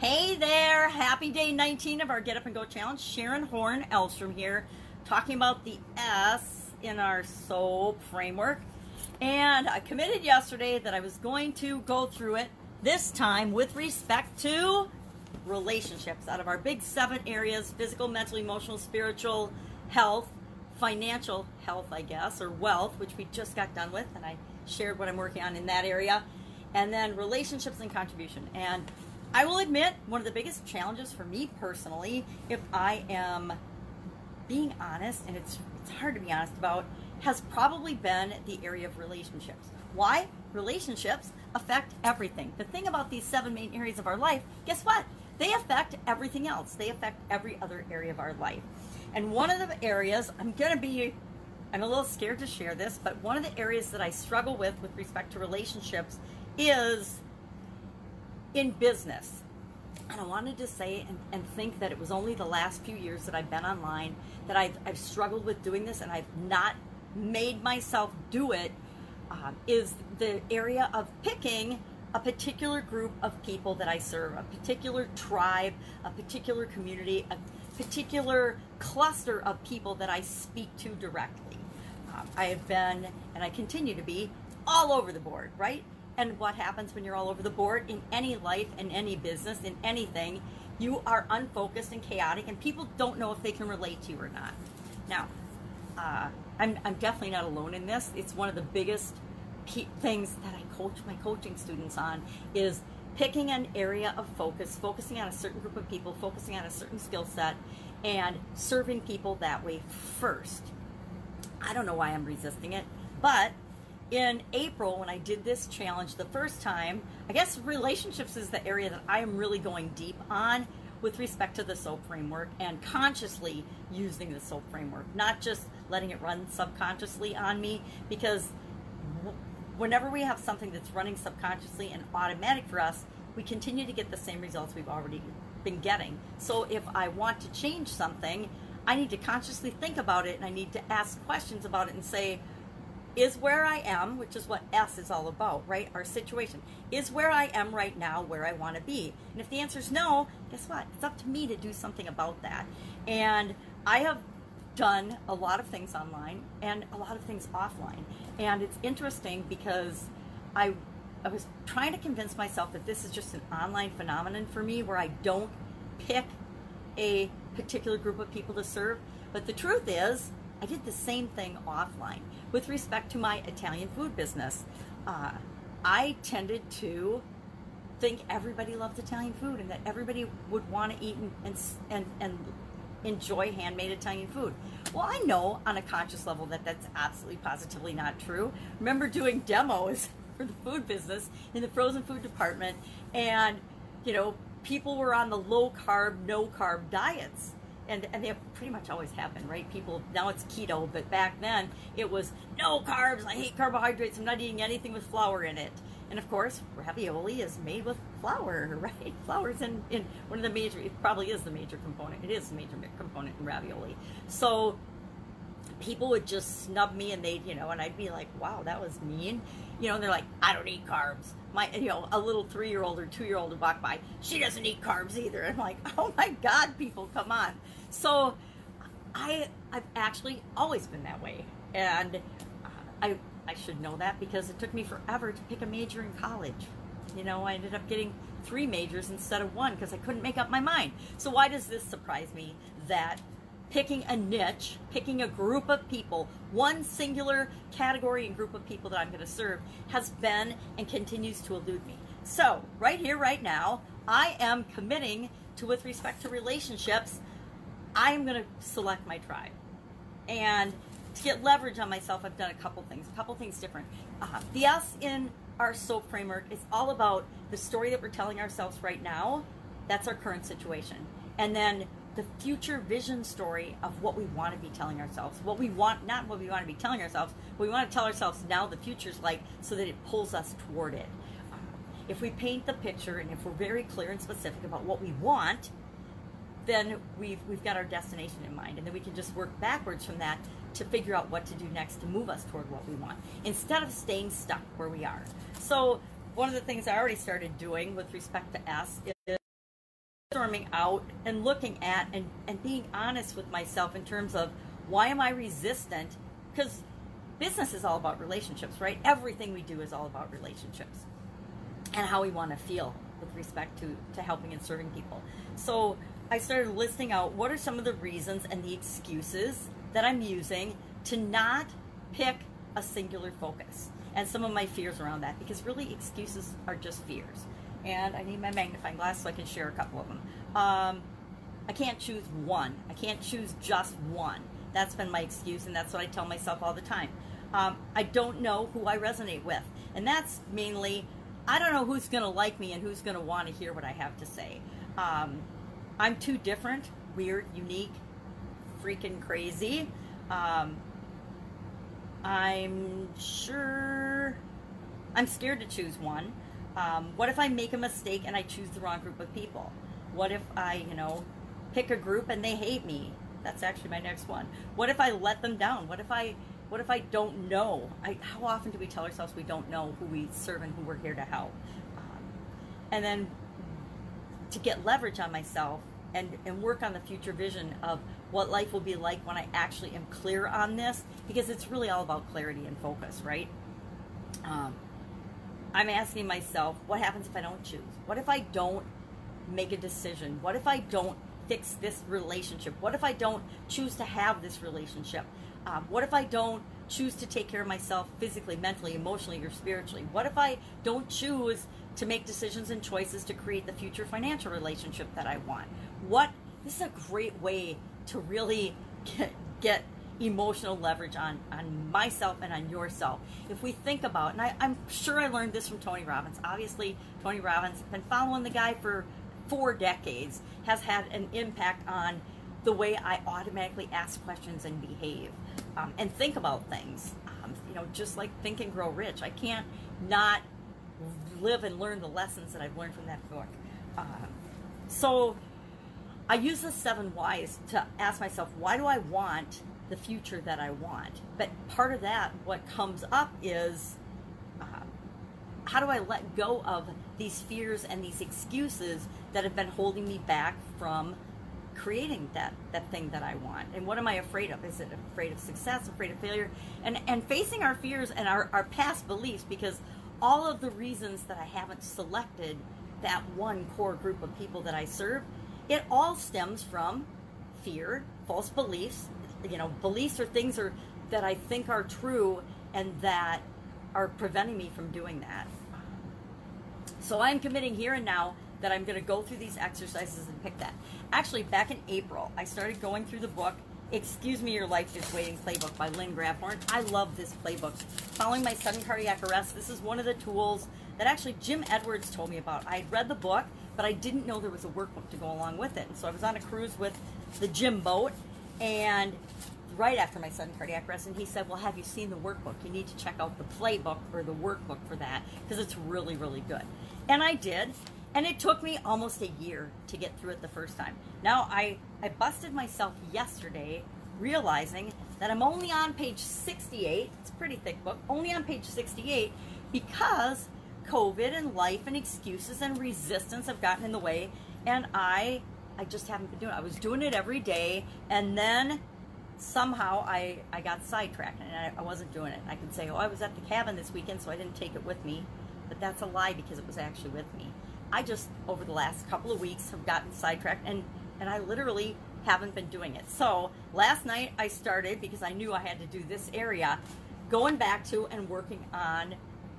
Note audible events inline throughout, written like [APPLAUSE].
Hey there, happy day 19 of our Get Up and Go Challenge. Sharon Horn Elstrom here, talking about the S in our SOAP framework. And I committed yesterday that I was going to go through it this time with respect to relationships out of our big seven areas physical, mental, emotional, spiritual, health, financial health, I guess, or wealth, which we just got done with, and I shared what I'm working on in that area, and then relationships and contribution. And I will admit, one of the biggest challenges for me personally, if I am being honest, and it's, it's hard to be honest about, has probably been the area of relationships. Why? Relationships affect everything. The thing about these seven main areas of our life, guess what? They affect everything else. They affect every other area of our life. And one of the areas, I'm going to be, I'm a little scared to share this, but one of the areas that I struggle with with respect to relationships is in business. And I wanted to say and, and think that it was only the last few years that I've been online that I've, I've struggled with doing this and I've not made myself do it. Um, is the area of picking a particular group of people that I serve, a particular tribe, a particular community, a particular cluster of people that I speak to directly. Um, I have been, and I continue to be, all over the board, right? And what happens when you're all over the board in any life, in any business, in anything, you are unfocused and chaotic, and people don't know if they can relate to you or not. Now, uh, I'm, I'm definitely not alone in this. It's one of the biggest things that I coach my coaching students on is picking an area of focus, focusing on a certain group of people, focusing on a certain skill set, and serving people that way first. I don't know why I'm resisting it, but in April when I did this challenge the first time, I guess relationships is the area that I am really going deep on with respect to the SOAP framework and consciously using the SOAP framework, not just letting it run subconsciously on me because whenever we have something that's running subconsciously and automatic for us, we continue to get the same results we've already been getting. So if I want to change something, I need to consciously think about it and I need to ask questions about it and say, is where I am, which is what S is all about, right? Our situation. Is where I am right now where I want to be? And if the answer is no, guess what? It's up to me to do something about that. And I have done a lot of things online and a lot of things offline. And it's interesting because I I was trying to convince myself that this is just an online phenomenon for me where I don't pick a particular group of people to serve. But the truth is, I did the same thing offline with respect to my Italian food business. Uh, I tended to think everybody loved Italian food and that everybody would want to eat and, and, and, enjoy handmade Italian food. Well, I know on a conscious level that that's absolutely positively not true. Remember doing demos [LAUGHS] for the food business in the frozen food department, and you know, people were on the low carb, no carb diets. And, and they pretty much always have been, right? People, now it's keto, but back then it was no carbs, I hate carbohydrates, I'm not eating anything with flour in it. And of course, ravioli is made with flour, [LAUGHS] right? Flour's in, in one of the major, it probably is the major component. It is the major component in ravioli. So people would just snub me and they'd, you know, and I'd be like, wow, that was mean. You know, and they're like, I don't eat carbs. My, you know, a little three-year-old or two-year-old would walk by, she doesn't eat carbs either. I'm like, oh my God, people, come on. So I, I've actually always been that way. And uh, I, I should know that because it took me forever to pick a major in college. You know, I ended up getting three majors instead of one because I couldn't make up my mind. So why does this surprise me that picking a niche, picking a group of people, one singular category and group of people that I'm going to serve has been and continues to elude me. So, right here, right now, I am committing to, with respect to relationships, I am going to select my tribe. And to get leverage on myself, I've done a couple things, a couple things different. Uh, the S in our SOAP framework is all about the story that we're telling ourselves right now. That's our current situation. And then the future vision story of what we want to be telling ourselves. What we want, not what we want to be telling ourselves, we want to tell ourselves now the future's like so that it pulls us toward it. If we paint the picture and if we're very clear and specific about what we want, then we've, we've got our destination in mind. And then we can just work backwards from that to figure out what to do next to move us toward what we want instead of staying stuck where we are. So, one of the things I already started doing with respect to S is brainstorming out and looking at and, and being honest with myself in terms of why am I resistant? Because business is all about relationships, right? Everything we do is all about relationships and how we want to feel with respect to, to helping and serving people. So I started listing out what are some of the reasons and the excuses that I'm using to not pick a singular focus and some of my fears around that because really excuses are just fears. And I need my magnifying glass so I can share a couple of them. Um, I can't choose one. I can't choose just one. That's been my excuse, and that's what I tell myself all the time. Um, I don't know who I resonate with. And that's mainly, I don't know who's going to like me and who's going to want to hear what I have to say. Um, I'm too different, weird, unique, freaking crazy. Um, I'm sure I'm scared to choose one. Um, what if I make a mistake and I choose the wrong group of people? What if I, you know, pick a group and they hate me? That's actually my next one. What if I let them down? What if I what if I don't know? I, how often do we tell ourselves we don't know who we serve and who we're here to help? Um, and then to get leverage on myself and, and work on the future vision of what life will be like when I actually am clear on this, because it's really all about clarity and focus, right? Um, I'm asking myself, what happens if I don't choose? What if I don't make a decision? What if I don't fix this relationship? What if I don't choose to have this relationship? Um, what if I don't choose to take care of myself physically, mentally, emotionally, or spiritually? What if I don't choose to make decisions and choices to create the future financial relationship that I want? What this is a great way to really get, get emotional leverage on on myself and on yourself. If we think about, and I, I'm sure I learned this from Tony Robbins. Obviously, Tony Robbins been following the guy for four decades, has had an impact on the way I automatically ask questions and behave um, and think about things. Um, you know, just like Think and Grow Rich. I can't not live and learn the lessons that I've learned from that book. Uh, so I use the seven whys to ask myself, why do I want the future that I want? But part of that, what comes up is, uh, how do I let go of these fears and these excuses that have been holding me back from creating that that thing that I want. And what am I afraid of? Is it afraid of success, afraid of failure? And and facing our fears and our, our past beliefs because all of the reasons that I haven't selected that one core group of people that I serve, it all stems from fear, false beliefs, you know, beliefs or things are that I think are true and that are preventing me from doing that. So I'm committing here and now that I'm going to go through these exercises and pick that. Actually, back in April, I started going through the book Excuse Me Your Life is Waiting Playbook by Lynn Grabhorn. I love this playbook. Following my sudden cardiac arrest, this is one of the tools that actually Jim Edwards told me about. I had read the book, but I didn't know there was a workbook to go along with it. And so I was on a cruise with the Jim boat, and right after my sudden cardiac arrest, and he said, Well, have you seen the workbook? You need to check out the playbook or the workbook for that because it's really, really good. And I did. And it took me almost a year to get through it the first time. Now, I, I busted myself yesterday realizing that I'm only on page 68. It's a pretty thick book, only on page 68 because COVID and life and excuses and resistance have gotten in the way. And I, I just haven't been doing it. I was doing it every day. And then somehow I, I got sidetracked and I, I wasn't doing it. I can say, oh, I was at the cabin this weekend, so I didn't take it with me. But that's a lie because it was actually with me. I just over the last couple of weeks have gotten sidetracked and and I literally haven't been doing it. So last night I started because I knew I had to do this area, going back to and working on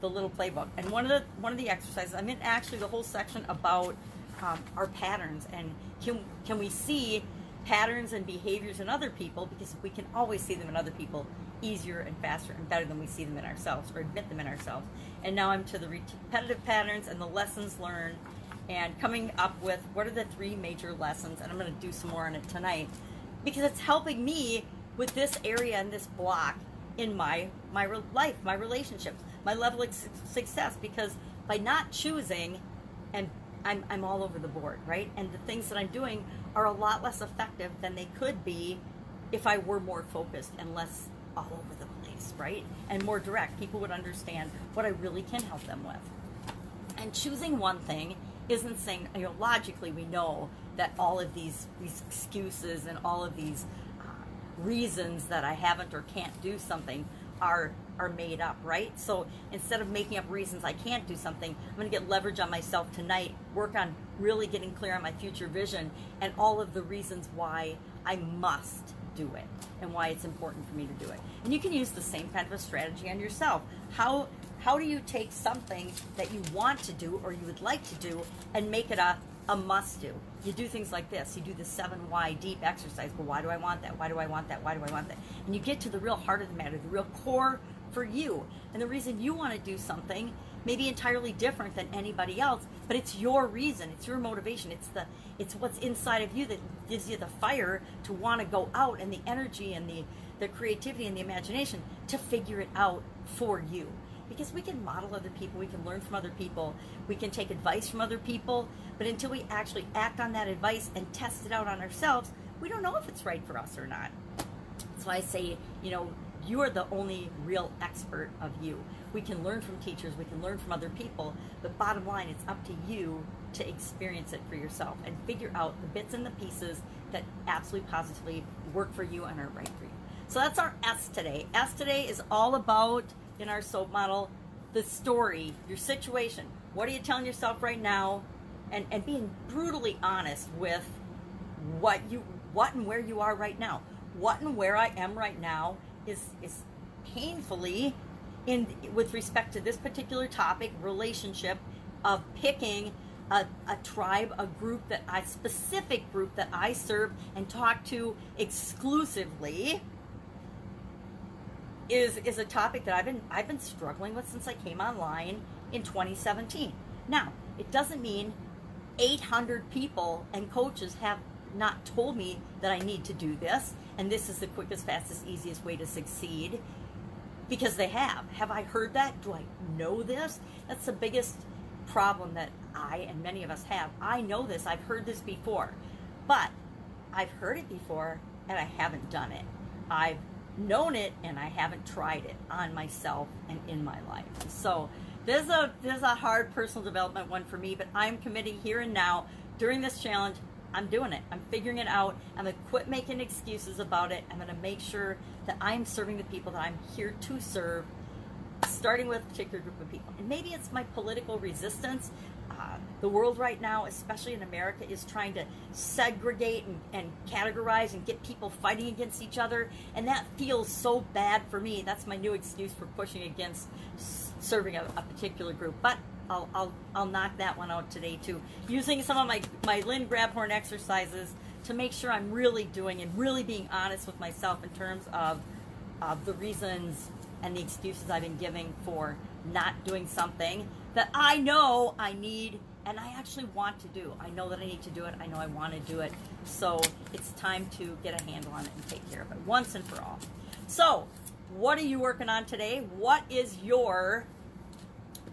the little playbook. And one of the one of the exercises, I'm in actually the whole section about um, our patterns and can can we see patterns and behaviors in other people because we can always see them in other people easier and faster and better than we see them in ourselves or admit them in ourselves. And now I'm to the repetitive patterns and the lessons learned and coming up with what are the three major lessons. And I'm going to do some more on it tonight because it's helping me with this area and this block in my my life, my relationships, my level of success. Because by not choosing, and I'm I'm all over the board, right? And the things that I'm doing are a lot less effective than they could be if I were more focused and less all over the place, right? And more direct. People would understand what I really can help them with. And choosing one thing isn't saying, you know, logically we know that all of these, these excuses and all of these uh, reasons that I haven't or can't do something are are made up, right? So instead of making up reasons I can't do something, I'm going to get leverage on myself tonight, work on really getting clear on my future vision and all of the reasons why I must do it and why it's important for me to do it. And you can use the same kind of a strategy on yourself. How how do you take something that you want to do or you would like to do and make it a, a must do? You do things like this. You do the seven why deep exercise. Well, why do I want that? Why do I want that? Why do I want that? And you get to the real heart of the matter, the real core for you. And the reason you want to do something may be entirely different than anybody else, but it's your reason, it's your motivation, it's the it's what's inside of you that gives you the fire to want to go out and the energy and the the creativity and the imagination to figure it out for you because we can model other people, we can learn from other people, we can take advice from other people, but until we actually act on that advice and test it out on ourselves, we don't know if it's right for us or not. So I say, you know, you are the only real expert of you. We can learn from teachers, we can learn from other people, but bottom line, it's up to you to experience it for yourself and figure out the bits and the pieces that absolutely positively work for you and are right for you. So that's our S today. S today is all about in our soap model the story, your situation. What are you telling yourself right now? And, and being brutally honest with what you what and where you are right now. What and where I am right now is is painfully in with respect to this particular topic, relationship of picking a, a, tribe, a group that I specific group that I serve and talk to exclusively is is a topic that I've been I've been struggling with since I came online in 2017. Now, it doesn't mean 800 people and coaches have not told me that I need to do this and this is the quickest, fastest, easiest way to succeed because they have. Have I heard that? Do I know this? That's the biggest problem that I and many of us have. I know this, I've heard this before, but I've heard it before and I haven't done it. I've known it and I haven't tried it on myself and in my life. So this is a this is a hard personal development one for me, but I'm committing here and now during this challenge. I'm doing it. I'm figuring it out. I'm gonna quit making excuses about it. I'm gonna make sure that I'm serving the people that I'm here to serve, starting with a particular group of people. And maybe it's my political resistance. Uh, the world right now, especially in America, is trying to segregate and, and categorize and get people fighting against each other. And that feels so bad for me. That's my new excuse for pushing against serving a, a particular group. But I'll, I'll, I'll knock that one out today too. Using some of my, my Lynn Grabhorn exercises to make sure I'm really doing and really being honest with myself in terms of, of the reasons and the excuses I've been giving for not doing something that I know I need and I actually want to do. I know that I need to do it. I know I want to do it. So it's time to get a handle on it and take care of it once and for all. So, what are you working on today? What is your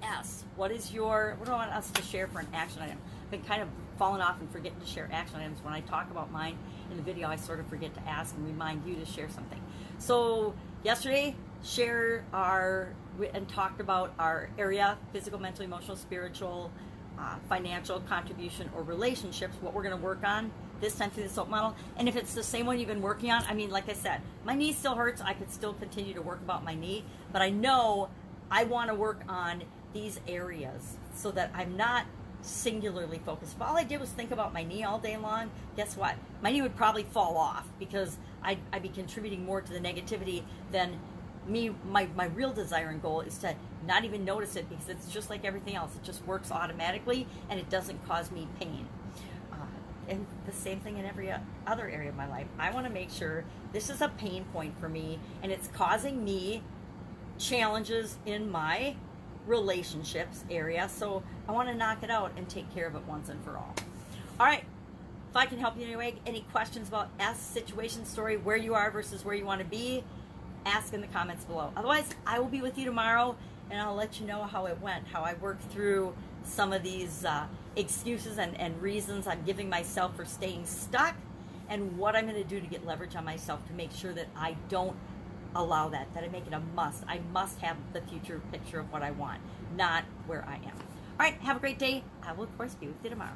S? What is your, what do I want us to share for an action item? I've been kind of falling off and forgetting to share action items. When I talk about mine in the video, I sort of forget to ask and remind you to share something. So, yesterday, share our and talked about our area physical, mental, emotional, spiritual, uh, financial contribution, or relationships, what we're going to work on this time through the SOAP model. And if it's the same one you've been working on, I mean, like I said, my knee still hurts. I could still continue to work about my knee, but I know I want to work on these areas so that I'm not singularly focused. If all I did was think about my knee all day long, guess what? My knee would probably fall off because I'd, I'd be contributing more to the negativity than me my, my real desire and goal is to not even notice it because it's just like everything else it just works automatically and it doesn't cause me pain uh, and the same thing in every other area of my life i want to make sure this is a pain point for me and it's causing me challenges in my relationships area so i want to knock it out and take care of it once and for all all right if i can help you in any way any questions about s situation story where you are versus where you want to be ask in the comments below. Otherwise, I will be with you tomorrow and I'll let you know how it went, how I worked through some of these uh, excuses and, and reasons I'm giving myself for staying stuck and what I'm going to do to get leverage on myself to make sure that I don't allow that, that I make it a must. I must have the future picture of what I want, not where I am. All right, have a great day. I will, of course, be with you tomorrow.